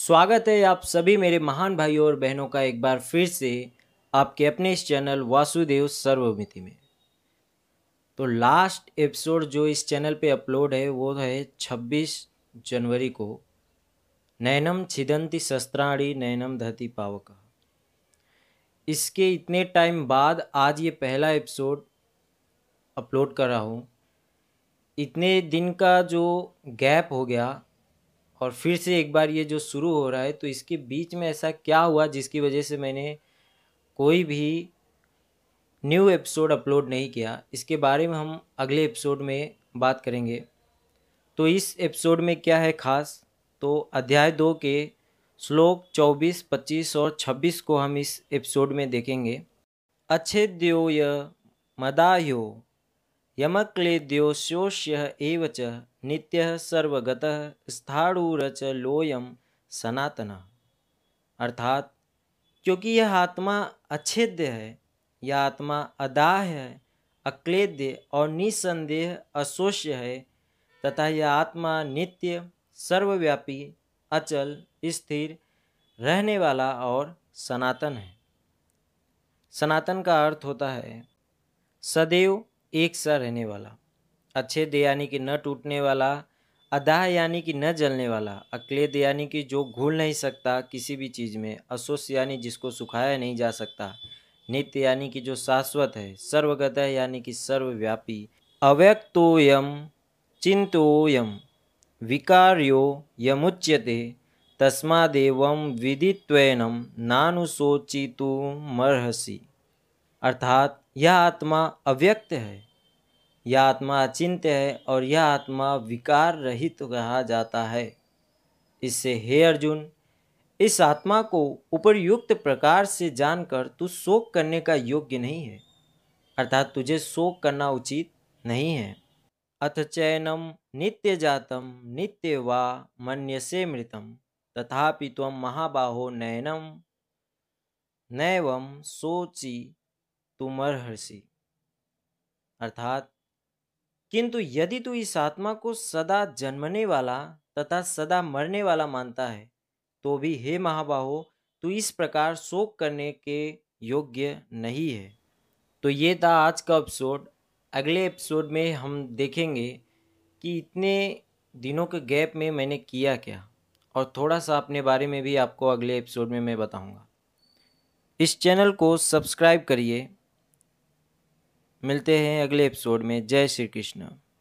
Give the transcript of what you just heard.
स्वागत है आप सभी मेरे महान भाइयों और बहनों का एक बार फिर से आपके अपने इस चैनल वासुदेव सर्वमिति में। तो लास्ट एपिसोड जो इस चैनल पे अपलोड है, वो है 26 जनवरी को नैनम छिदंती शस्त्राणी नैनम धरती पावक। इसके इतने टाइम बाद आज ये पहला एपिसोड अपलोड कर रहा हूँ। इतने दिन का जो गैप हो गया और फिर से एक बार ये जो शुरू हो रहा है तो इसके बीच में ऐसा क्या हुआ जिसकी वजह से मैंने कोई भी न्यू एपिसोड अपलोड नहीं किया? इसके बारे में हम अगले एपिसोड में बात करेंगे। तो इस एपिसोड में क्या है खास? तो अध्याय दो के श्लोक चौबीस, पच्चीस और छब्बीस को हम इस एपिसोड में देखेंगे। अच्छेद्यो य च नित्यः सर्वगतः स्थाणुरच लोयम सनातन। अर्थात, क्योंकि यह आत्मा अच्छेद्य है, यह आत्मा अदाह है, अक्लेद्य और निसंदेह अशोष्य है, तथा यह आत्मा नित्य, सर्वव्यापी, अचल, स्थिर, रहने वाला और सनातन है। सनातन का अर्थ होता है, सदैव एक सा रहने वाला, अच्छे दे यानी कि न टूटने वाला, अदाह यानी कि न जलने वाला अक्लेद यानी कि जो घुल नहीं सकता किसी भी चीज़ में असोस यानी जिसको सुखाया नहीं जा सकता, नित्य यानी कि जो शाश्वत है, सर्वगत यानी कि सर्वव्यापी। अव्यक्तोयम चिंतोयम विकार्यो यमुच्यते, तस्मादेव विदित्वेनम नानुशोचितुमर्हसि। अर्थात यह आत्मा अव्यक्त है। यह आत्मा अचिंत्य है और यह आत्मा विकार रहित तो कहा जाता है। इससे हे अर्जुन, इस आत्मा को उपरयुक्त प्रकार से जानकर तू शोक करने का योग्य नहीं है। अर्थात तुझे शोक करना उचित नहीं है। अथ चयनम नित्य जातम नित्य वा मन्य से मृतम तथापि तम महाबाहो नयनम नैवम सोची तुमर्हसि अर्थात, किंतु यदि तू इस आत्मा को सदा जन्मने वाला तथा सदा मरने वाला मानता है तो भी हे महाबाहो, तू इस प्रकार शोक करने के योग्य नहीं है। तो ये था आज का एपिसोड। अगले एपिसोड में हम देखेंगे कि इतने दिनों के गैप में मैंने किया क्या, और थोड़ा सा अपने बारे में भी आपको अगले एपिसोड में मैं बताऊँगा। इस चैनल को सब्सक्राइब करिए मिलते हैं अगले एपिसोड में। जय श्री कृष्ण।